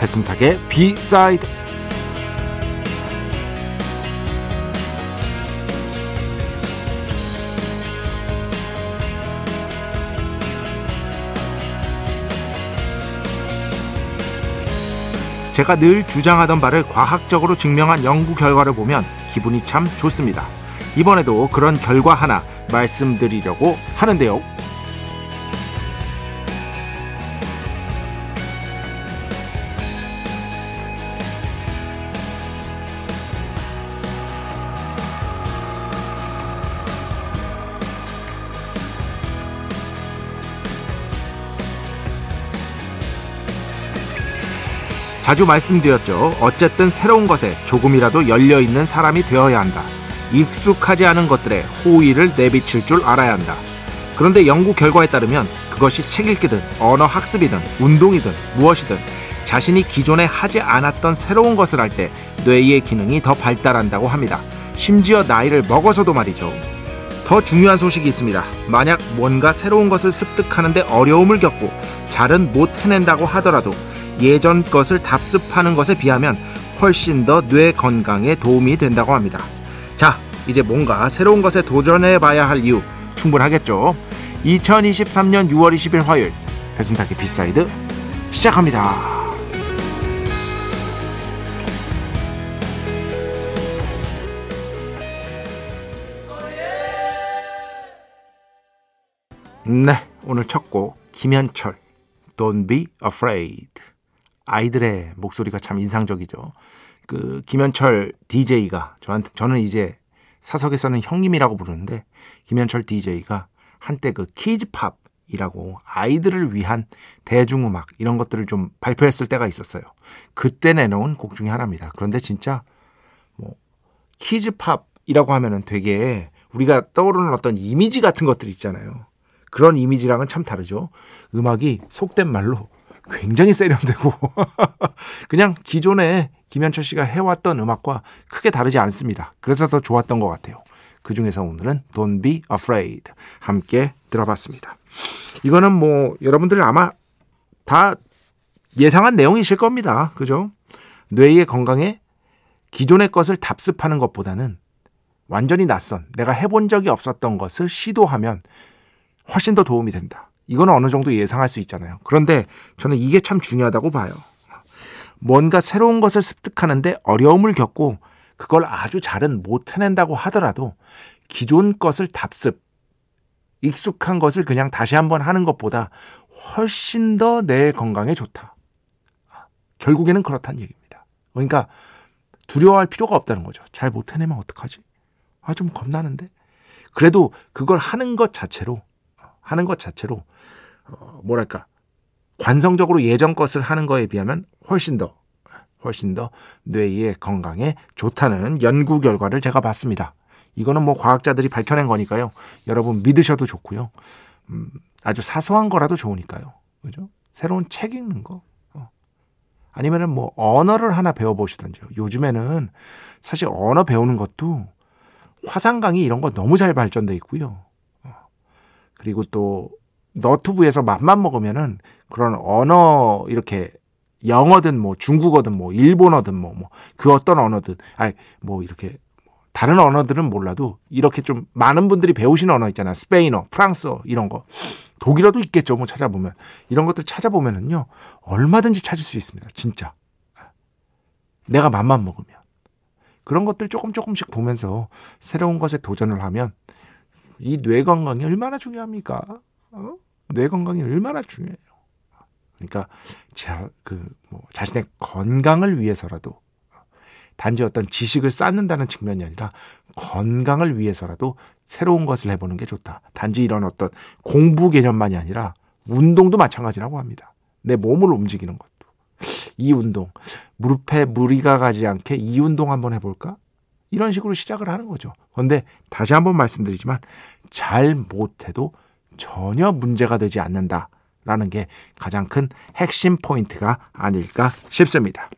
배순탁의 B-사이드 제가 늘 주장하던 바를 과학적으로 증명한 연구 결과를 보면 기분이 참 좋습니다. 이번에도 그런 결과 하나 말씀드리려고 하는데요. 자주 말씀드렸죠. 어쨌든 새로운 것에 조금이라도 열려 있는 사람이 되어야 한다. 익숙하지 않은 것들에 호의를 내비칠 줄 알아야 한다. 그런데 연구 결과에 따르면 그것이 책 읽기든 언어 학습이든 운동이든 무엇이든 자신이 기존에 하지 않았던 새로운 것을 할 때 뇌의 기능이 더 발달한다고 합니다. 심지어 나이를 먹어서도 말이죠. 더 중요한 소식이 있습니다. 만약 뭔가 새로운 것을 습득하는데 어려움을 겪고 잘은 못 해낸다고 하더라도 예전 것을 답습하는 것에 비하면 훨씬 더 뇌 건강에 도움이 된다고 합니다. 자, 이제 뭔가 새로운 것에 도전해 봐야 할 이유 충분하겠죠? 2023년 6월 20일 화요일 배순탁의 B side 시작합니다. 네, 오늘 첫 곡 김현철 Don't Be Afraid 아이들의 목소리가 참 인상적이죠. 그 김현철 DJ가 저한테 저는 이제 사석에서는 형님이라고 부르는데 김현철 DJ가 한때 그 kids pop이라고 아이들을 위한 대중음악 이런 것들을 좀 발표했을 때가 있었어요. 그때 내놓은 곡 중에 하나입니다. 그런데 진짜 뭐 kids pop이라고 하면은 되게 우리가 떠오르는 어떤 이미지 같은 것들 있잖아요. 그런 이미지랑은 참 다르죠. 음악이 속된 말로 굉장히 세련되고 그냥 기존에 김현철 씨가 해왔던 음악과 크게 다르지 않습니다. 그래서 더 좋았던 것 같아요. 그 중에서 오늘은 Don't Be Afraid 함께 들어봤습니다. 이거는 뭐 여러분들 아마 다 예상한 내용이실 겁니다. 그죠? 뇌의 건강에 기존의 것을 답습하는 것보다는 완전히 낯선 내가 해본 적이 없었던 것을 시도하면 훨씬 더 도움이 된다. 이거는 어느 정도 예상할 수 있잖아요. 그런데 저는 이게 참 중요하다고 봐요. 뭔가 새로운 것을 습득하는데 어려움을 겪고 그걸 아주 잘은 못 해낸다고 하더라도 기존 것을 답습, 익숙한 것을 그냥 다시 한번 하는 것보다 훨씬 더 내 건강에 좋다. 결국에는 그렇다는 얘기입니다. 그러니까 두려워할 필요가 없다는 거죠. 잘 못 해내면 어떡하지? 아, 좀 겁나는데? 그래도 그걸 하는 것 자체로, 하는 것 자체로 어, 뭐랄까 관성적으로 예전 것을 하는 거에 비하면 훨씬 더 훨씬 더 뇌의 건강에 좋다는 연구 결과를 제가 봤습니다. 이거는 뭐 과학자들이 밝혀낸 거니까요. 여러분 믿으셔도 좋고요. 음, 아주 사소한 거라도 좋으니까요. 그죠? 새로운 책 읽는 거. 어. 아니면은 뭐 언어를 하나 배워보시던지요. 요즘에는 사실 언어 배우는 것도 화상 강의 이런 거 너무 잘 발전돼 있고요. 어. 그리고 또 너튜브에서 맘만 먹으면은 그런 언어 이렇게 영어든 뭐 중국어든 뭐 일본어든 뭐 뭐 그 어떤 언어든 아니 뭐 이렇게 다른 언어들은 몰라도 이렇게 좀 많은 분들이 배우시는 언어 있잖아요. 스페인어, 프랑스어 이런 거. 독일어도 있겠죠. 뭐 찾아보면. 이런 것들 찾아보면은요. 얼마든지 찾을 수 있습니다. 진짜. 내가 맘만 먹으면. 그런 것들 조금 조금씩 보면서 새로운 것에 도전을 하면 이 뇌 건강이 얼마나 중요합니까? 어? 뇌 건강이 얼마나 중요해요. 그러니까 자, 그, 뭐, 자신의 건강을 위해서라도 단지 어떤 지식을 쌓는다는 측면이 아니라 건강을 위해서라도 새로운 것을 해보는 게 좋다. 단지 이런 어떤 공부 개념만이 아니라 운동도 마찬가지라고 합니다. 내 몸을 움직이는 것도. 이 운동, 무릎에 무리가 가지 않게 이 운동 한번 해볼까? 이런 식으로 시작을 하는 거죠. 그런데 다시 한번 말씀드리지만 잘 못해도 전혀 문제가 되지 않는다라는 게 가장 큰 핵심 포인트가 아닐까 싶습니다.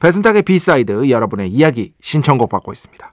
배순탁의 B-side 여러분의 이야기 신청곡 받고 있습니다.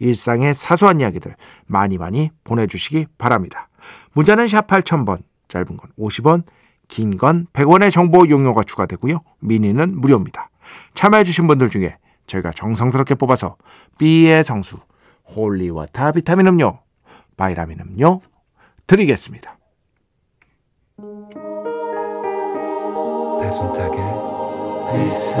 일상의 사소한 이야기들 많이 많이 보내주시기 바랍니다. 문자는 샵 8000번, 짧은 건 50원, 긴 건 100원의 정보 이용료가 추가되고요. 미니는 무료입니다. 참여해주신 분들 중에 저희가 정성스럽게 뽑아서 B의 성수, holy water 비타민 음료, 바이라민 음료 드리겠습니다. 배순탁의 회사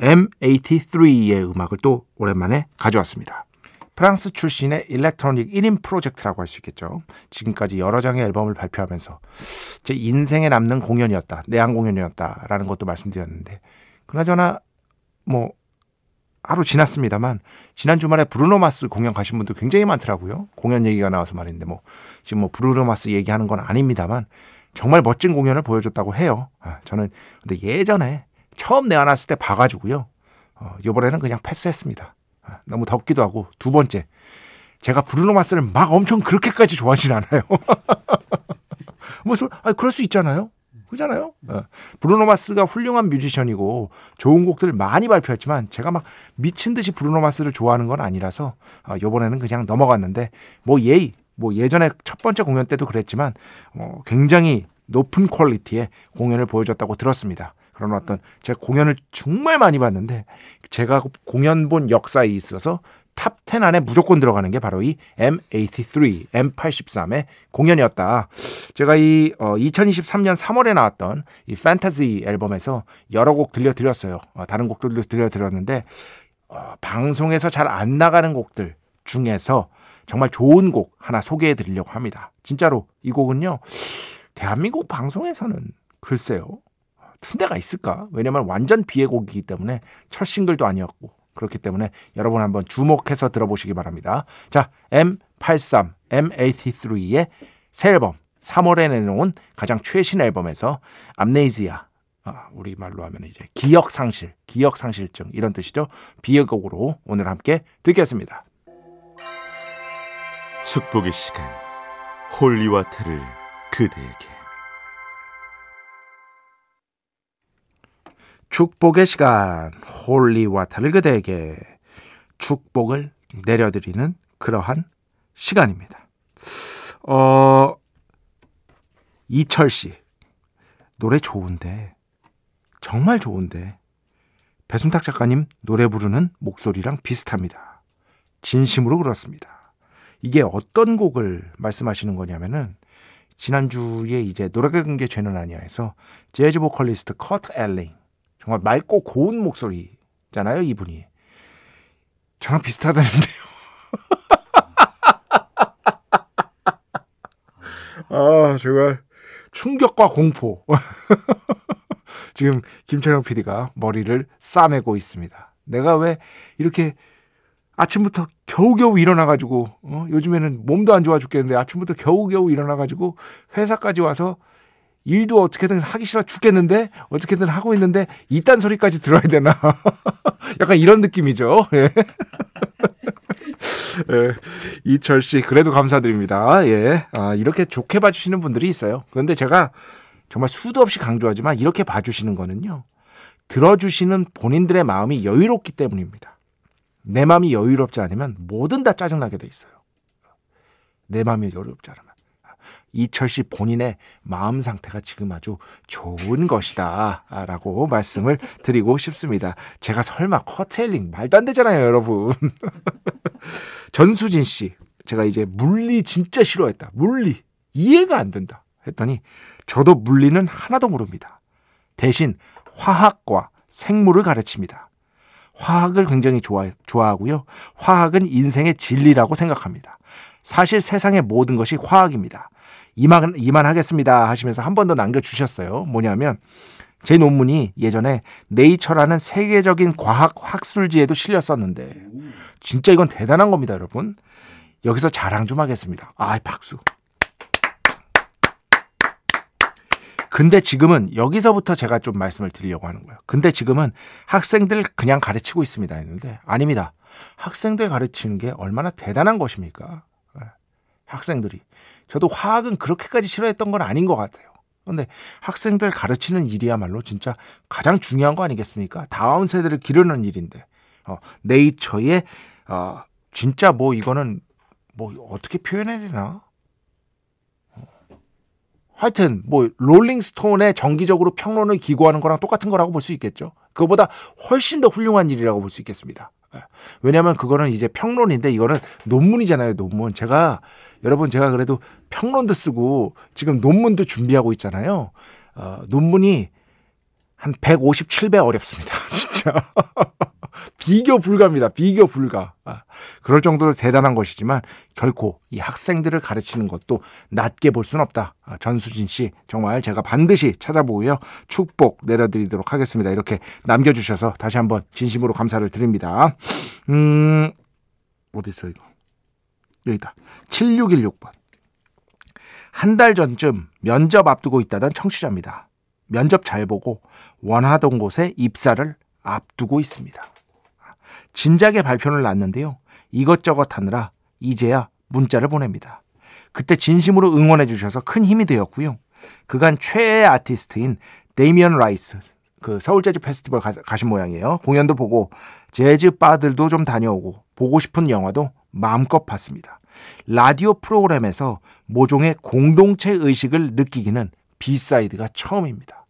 M83의 음악을 또 오랜만에 가져왔습니다. 프랑스 출신의 electronic 1인 프로젝트라고 할 수 있겠죠. 지금까지 여러 장의 앨범을 발표하면서 제 인생에 남는 공연이었다. 내한 공연이었다라는 것도 말씀드렸는데 그나저나 뭐 하루 지났습니다만 지난 주말에 브루노 마스 공연 가신 분도 굉장히 많더라고요. 공연 얘기가 나와서 말인데 뭐 지금 뭐 브루노 마스 얘기하는 건 아닙니다만 정말 멋진 공연을 보여줬다고 해요. 아, 저는 근데 예전에 처음 내어놨을 때 봐가지고요. 어, 이번에는 그냥 패스했습니다. 아, 너무 덥기도 하고 두 번째 제가 브루노 마스를 막 엄청 그렇게까지 좋아하진 않아요. 뭐, 아, 그럴 수 있잖아요. 그잖아요. 어. 브루노 마스가 훌륭한 뮤지션이고 좋은 곡들 많이 발표했지만 제가 막 미친 듯이 브루노 마스를 좋아하는 건 아니라서 어, 이번에는 그냥 넘어갔는데 뭐 예의 뭐 예전에 첫 번째 공연 때도 그랬지만 어, 굉장히 높은 퀄리티의 공연을 보여줬다고 들었습니다. 그런 어떤 제가 공연을 정말 많이 봤는데 제가 공연 본 역사에 있어서 top 10 안에 무조건 들어가는 게 바로 이 M83, M83의 공연이었다. 제가 이 어, 2023년 3월에 나왔던 이 판타지 앨범에서 여러 곡 들려드렸어요. 어, 다른 곡들도 들려드렸는데 어, 방송에서 잘 안 나가는 곡들 중에서 정말 좋은 곡 하나 소개해 드리려고 합니다. 진짜로 이 곡은요. 대한민국 방송에서는 글쎄요. 푼데가 있을까? 왜냐면 완전 비의 곡이기 때문에 첫 싱글도 아니었고 그렇기 때문에 여러분 한번 주목해서 들어보시기 바랍니다. 자, M83, M83의 새 앨범 3월에 내놓은 가장 최신 앨범에서 Amnesia 아, 우리 말로 하면 이제 기억 상실, 기억 상실증 이런 뜻이죠. 비의 곡으로 오늘 함께 듣겠습니다. 축복의 시간 holy water를 그대에게 축복의 시간 holy water를 그대에게 축복을 내려드리는 그러한 시간입니다. 어 이철 씨 노래 좋은데 정말 좋은데 배순탁 작가님 노래 부르는 목소리랑 비슷합니다. 진심으로 그렇습니다. 이게 어떤 곡을 말씀하시는 거냐면은 지난주에 이제 노래가 근게 죄는 아니야에서 재즈 보컬리스트 커트 엘링 정말 맑고 고운 목소리잖아요, 이분이. 저랑 비슷하다는데요. 아, 정말 충격과 공포. 지금 김철영 PD가 머리를 싸매고 있습니다. 내가 왜 이렇게 아침부터 겨우겨우 일어나가지고, 어? 요즘에는 몸도 안 좋아 죽겠는데 아침부터 겨우겨우 일어나가지고 회사까지 와서 일도 어떻게든 하기 싫어 죽겠는데 어떻게든 하고 있는데 이딴 소리까지 들어야 되나 약간 이런 느낌이죠. 예. 예. 이철 씨 그래도 감사드립니다. 예. 아, 이렇게 좋게 봐주시는 분들이 있어요. 그런데 제가 정말 수도 없이 강조하지만 이렇게 봐주시는 거는요. 들어주시는 본인들의 마음이 여유롭기 때문입니다. 내 마음이 여유롭지 않으면 뭐든 다 짜증나게 돼 있어요. 내 마음이 여유롭지 않으면. 이철 씨 본인의 마음 상태가 지금 아주 좋은 것이다. 라고 말씀을 드리고 싶습니다. 제가 설마 커트일링 말도 안 되잖아요, 여러분. 전수진 씨. 제가 이제 물리 진짜 싫어했다. 물리. 이해가 안 된다. 했더니 저도 물리는 하나도 모릅니다. 대신 화학과 생물을 가르칩니다. 화학을 굉장히 좋아, 좋아하고요. 화학은 인생의 진리라고 생각합니다. 사실 세상의 모든 것이 화학입니다. 이만, 이만하겠습니다 하시면서 한 번 더 남겨주셨어요. 뭐냐면 제 논문이 예전에 네이처라는 세계적인 과학 학술지에도 실렸었는데 진짜 이건 대단한 겁니다, 여러분. 여기서 자랑 좀 하겠습니다. 아, 박수. 근데 지금은 여기서부터 제가 좀 말씀을 드리려고 하는 거예요. 근데 지금은 학생들 그냥 가르치고 있습니다 했는데 아닙니다. 학생들 가르치는 게 얼마나 대단한 것입니까? 네. 학생들이 저도 화학은 그렇게까지 싫어했던 건 아닌 것 같아요. 근데 학생들 가르치는 일이야말로 진짜 가장 중요한 거 아니겠습니까? 다음 세대를 기르는 일인데 어, 네이처에 어, 진짜 뭐 이거는 뭐 어떻게 표현해야 되나? 어. 하여튼 뭐 롤링스톤에 정기적으로 평론을 기고하는 거랑 똑같은 거라고 볼 수 있겠죠. 그거보다 훨씬 더 훌륭한 일이라고 볼 수 있겠습니다. 예. 왜냐하면 그거는 이제 평론인데 이거는 논문이잖아요. 논문. 제가 여러분 제가 그래도 평론도 쓰고 지금 논문도 준비하고 있잖아요. 어, 논문이 한 157배 어렵습니다. 진짜. 비교 불가입니다. 비교 불가. 아, 그럴 정도로 대단한 것이지만 결코 이 학생들을 가르치는 것도 낮게 볼 수는 없다. 아, 전수진 씨 정말 제가 반드시 찾아보고요. 축복 내려드리도록 하겠습니다. 이렇게 남겨주셔서 다시 한번 진심으로 감사를 드립니다. 음, 어디 있어 이거? 여기다. 7616번. 한 달 전쯤 면접 앞두고 있다던 청취자입니다. 면접 잘 보고 원하던 곳에 입사를 앞두고 있습니다. 진작에 발표를 놨는데요. 이것저것 하느라 이제야 문자를 보냅니다. 그때 진심으로 응원해 주셔서 큰 힘이 되었고요. 그간 최애 아티스트인 데이미언 라이스 그 서울 재즈 페스티벌 가, 가신 모양이에요. 공연도 보고 재즈 바들도 좀 다녀오고 보고 싶은 영화도 마음껏 봤습니다. 라디오 프로그램에서 모종의 공동체 의식을 느끼기는 B-side가 처음입니다.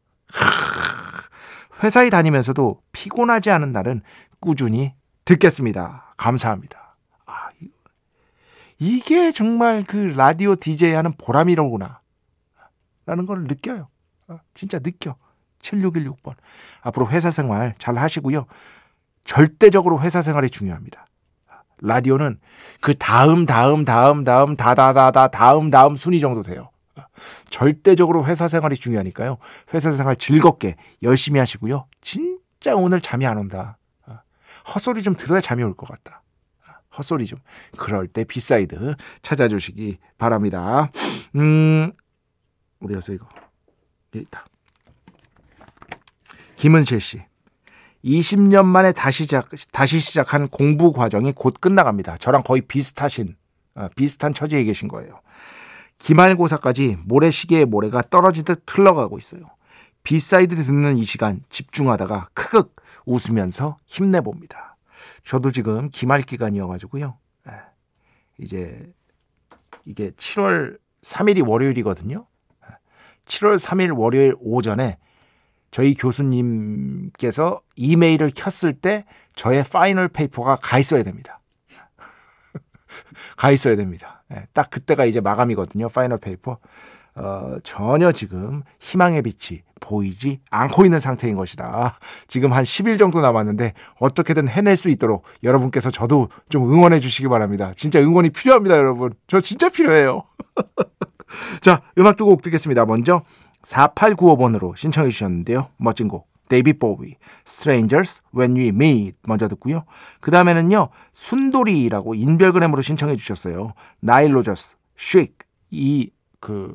회사에 다니면서도 피곤하지 않은 날은 꾸준히 듣겠습니다. 감사합니다. 아, 이게 정말 그 라디오 DJ 하는 보람이로구나. 라는 걸 느껴요. 아, 진짜 느껴. 7616번. 앞으로 회사 생활 잘 하시고요. 절대적으로 회사 생활이 중요합니다. 라디오는 그 다음, 다음, 다음, 다음, 다다다다, 다음, 다음 순위 정도 돼요. 절대적으로 회사 생활이 중요하니까요. 회사 생활 즐겁게 열심히 하시고요. 진짜 오늘 잠이 안 온다. 헛소리 좀 들어야 잠이 올 것 같다. 헛소리 좀. 그럴 때 B-side 찾아주시기 바랍니다. 음, 어디 갔어, 이거? 여기 있다. 김은실 씨. 20년 만에 다시 시작, 다시 시작한 공부 과정이 곧 끝나갑니다. 저랑 거의 비슷하신, 어, 비슷한 처지에 계신 거예요. 기말고사까지 모래시계의 모래가 떨어지듯 흘러가고 있어요. B-side 듣는 이 시간 집중하다가 크극 웃으면서 힘내봅니다. 저도 지금 기말 기간이어가지고요. 예, 이제 이게 7월 3일이 월요일이거든요. 7월 3일 월요일 오전에 저희 교수님께서 이메일을 켰을 때 저의 final paper가 가 있어야 됩니다. 가 있어야 됩니다. 네, 딱 그때가 이제 마감이거든요. final paper. 어, 전혀 지금 희망의 빛이 보이지 않고 있는 상태인 것이다. 지금 한 10일 정도 남았는데 어떻게든 해낼 수 있도록 여러분께서 저도 좀 응원해 주시기 바랍니다. 진짜 응원이 필요합니다, 여러분. 저 진짜 필요해요. 자, 음악 두 곡 듣겠습니다. 먼저 4895번으로 신청해 주셨는데요. 멋진 곡. 데이비 보위, Strangers When We Meet 먼저 듣고요. 그 다음에는요, 순돌이라고 인별그램으로 신청해 주셨어요. 나일 로저스, Shake, 이, 그,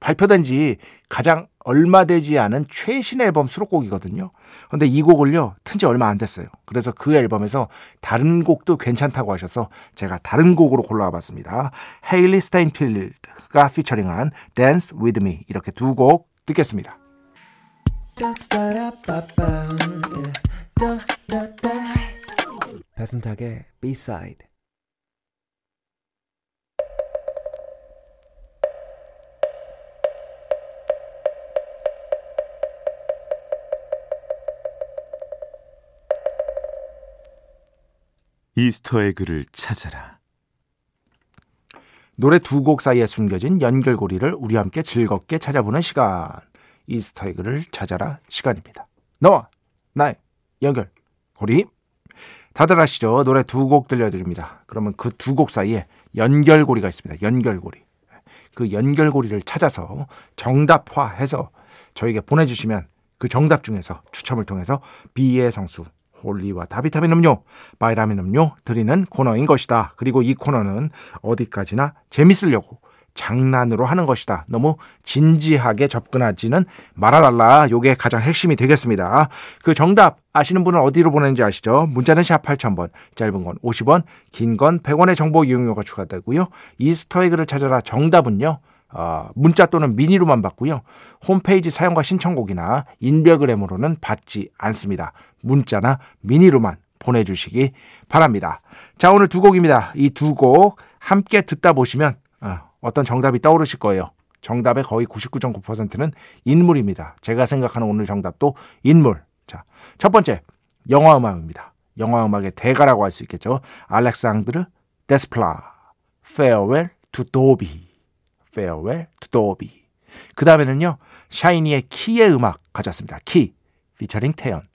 발표된 지 가장 얼마 되지 않은 최신 앨범 수록곡이거든요. 근데 이 곡을요, 튼 지 얼마 안 됐어요. 그래서 그 앨범에서 다른 곡도 괜찮다고 하셔서 제가 다른 곡으로 골라와 봤습니다. 헤일리 스타인필드가 피처링한 Dance With Me 이렇게 두 곡 듣겠습니다. 배순탁의 B-side Easter egg를 찾아라. 노래 두 곡 사이에 숨겨진 연결고리를 우리 함께 즐겁게 찾아보는 시간. Easter egg를 찾아라 시간입니다. 너와 나의 연결고리. 다들 아시죠? 노래 두 곡 들려드립니다. 그러면 그 두 곡 사이에 연결고리가 있습니다. 연결고리. 그 연결고리를 찾아서 정답화해서 저에게 보내주시면 그 정답 중에서 추첨을 통해서 비의 성수 홀리와 다비타민 음료, 바이라민 음료 드리는 코너인 것이다. 그리고 이 코너는 어디까지나 재밌으려고 장난으로 하는 것이다. 너무 진지하게 접근하지는 말아달라. 요게 가장 핵심이 되겠습니다. 그 정답 아시는 분은 어디로 보내는지 아시죠? 문자는 샵 8000번, 짧은 건 50원, 긴 건 100원의 정보 이용료가 추가되고요. 이스터에그를 찾아라 정답은요. 어, 문자 또는 미니로만 받고요. 홈페이지 사용과 신청곡이나 인별그램으로는 받지 않습니다. 문자나 미니로만 보내주시기 바랍니다. 자, 오늘 두 곡입니다. 이 두 곡 함께 듣다 보시면 어, 어떤 정답이 떠오르실 거예요. 정답의 거의 99.9%는 인물입니다. 제가 생각하는 오늘 정답도 인물. 자, 첫 번째 영화 음악입니다. 영화 음악의 대가라고 할 수 있겠죠. 알렉산드르 데스플라, Farewell to Dobby. Farewell to Dobby. 그 다음에는요, 샤이니의 키의 음악 가져왔습니다. 키, 피처링 태연,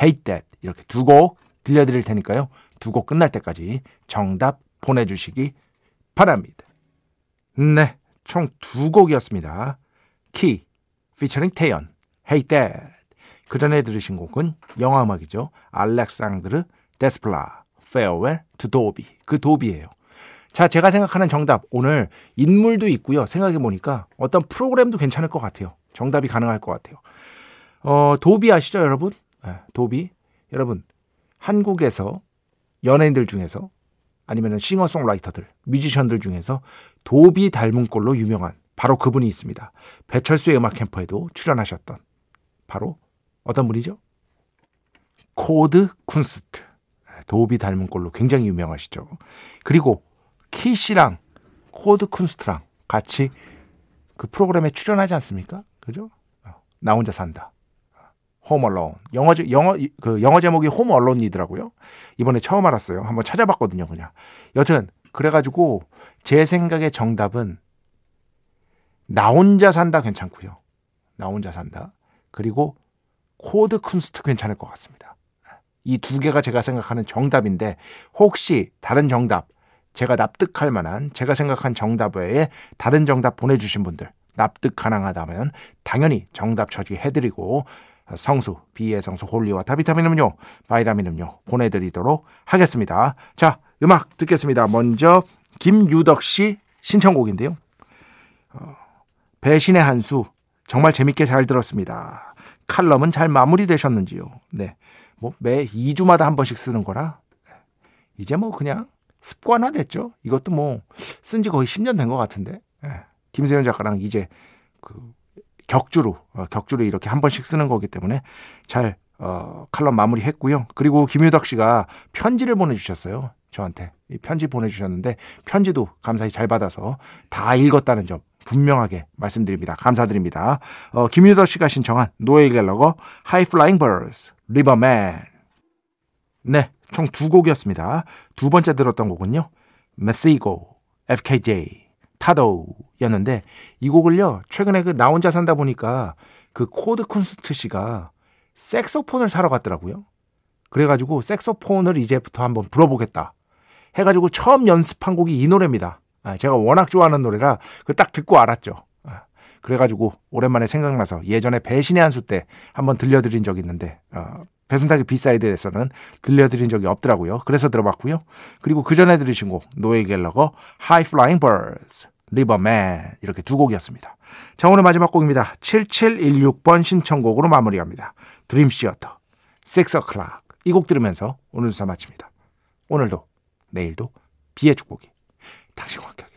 Hate That 이렇게 두 곡 들려드릴 테니까요. 두 곡 끝날 때까지 정답 보내주시기 바랍니다. 네, 총 두 곡이었습니다. 키, 피처링 태연, Hate That. 그 전에 들으신 곡은 영화 음악이죠. 알렉산드르 데스플라, Farewell to Dobby. 그 도비예요. 자, 제가 생각하는 정답. 오늘 인물도 있고요. 생각해 보니까 어떤 프로그램도 괜찮을 것 같아요. 정답이 가능할 것 같아요. 어, 도비 아시죠, 여러분? 네, 도비. 여러분, 한국에서 연예인들 중에서 아니면 싱어송라이터들, 뮤지션들 중에서 도비 닮은 꼴로 유명한 바로 그분이 있습니다. 배철수의 음악 캠프에도 출연하셨던 바로 어떤 분이죠? 코드 쿤스트. 도비 닮은 꼴로 굉장히 유명하시죠. 그리고 키씨랑 코드 쿤스트랑 같이 그 프로그램에 출연하지 않습니까? 그죠? 어, 나 혼자 산다. Home Alone. 영어 영어 그 영어 제목이 Home Alone이더라고요. 이번에 처음 알았어요. 한번 찾아봤거든요, 그냥. 여튼 그래 가지고 제 생각의 정답은 나 혼자 산다 괜찮고요. 나 혼자 산다. 그리고 코드 쿤스트 괜찮을 것 같습니다. 이 두 개가 제가 생각하는 정답인데 혹시 다른 정답 제가 납득할 만한 제가 생각한 정답 외에 다른 정답 보내주신 분들 납득 가능하다면 당연히 정답 처리해드리고 성수, 비의 성수, 홀리와 다비타민 음료, 바이라민 음료 보내드리도록 하겠습니다. 자, 음악 듣겠습니다. 먼저 김유덕 씨 신청곡인데요. 어, 배신의 한 수 정말 재밌게 잘 들었습니다. 칼럼은 잘 마무리되셨는지요? 네. 뭐 매 2주마다 한 번씩 쓰는 거라 이제 뭐 그냥 습관화 됐죠. 이것도 뭐 쓴 지 거의 10년 된 것 같은데. 예. 김세현 작가랑 이제 그 격주로 어, 격주로 이렇게 한 번씩 쓰는 거기 때문에 잘 어, 칼럼 마무리했고요. 그리고 김유덕 씨가 편지를 보내주셨어요. 저한테 이 편지 보내주셨는데 편지도 감사히 잘 받아서 다 읽었다는 점 분명하게 말씀드립니다. 감사드립니다. 어, 김유덕 씨가 신청한 노엘 갤러거 High Flying Birds Riverman 네, 총 두 곡이었습니다. 두 번째 들었던 곡은요. 마세고, FKJ, Tadow였는데 이 곡을요. 최근에 그 나 혼자 산다 보니까 그 코드 쿤스트 씨가 색소폰을 사러 갔더라고요. 그래가지고 색소폰을 이제부터 한번 불어보겠다. 해가지고 처음 연습한 곡이 이 노래입니다. 아, 제가 워낙 좋아하는 노래라 그 딱 듣고 알았죠. 아, 그래가지고 오랜만에 생각나서 예전에 배신의 한수 때 한번 들려드린 적이 있는데 어, 배순탁의 B side에서는 들려드린 적이 없더라고요. 그래서 들어봤고요. 그리고 그 전에 들으신 곡 노엘 갤러거 High Flying Birds Riverman 이렇게 두 곡이었습니다. 자 오늘 마지막 곡입니다. 7716번 신청곡으로 마무리합니다. 드림 시어터, 6 o'clock 이 곡 들으면서 오늘 순서 마칩니다. 오늘도 내일도 비의 축복이 당신과 함께.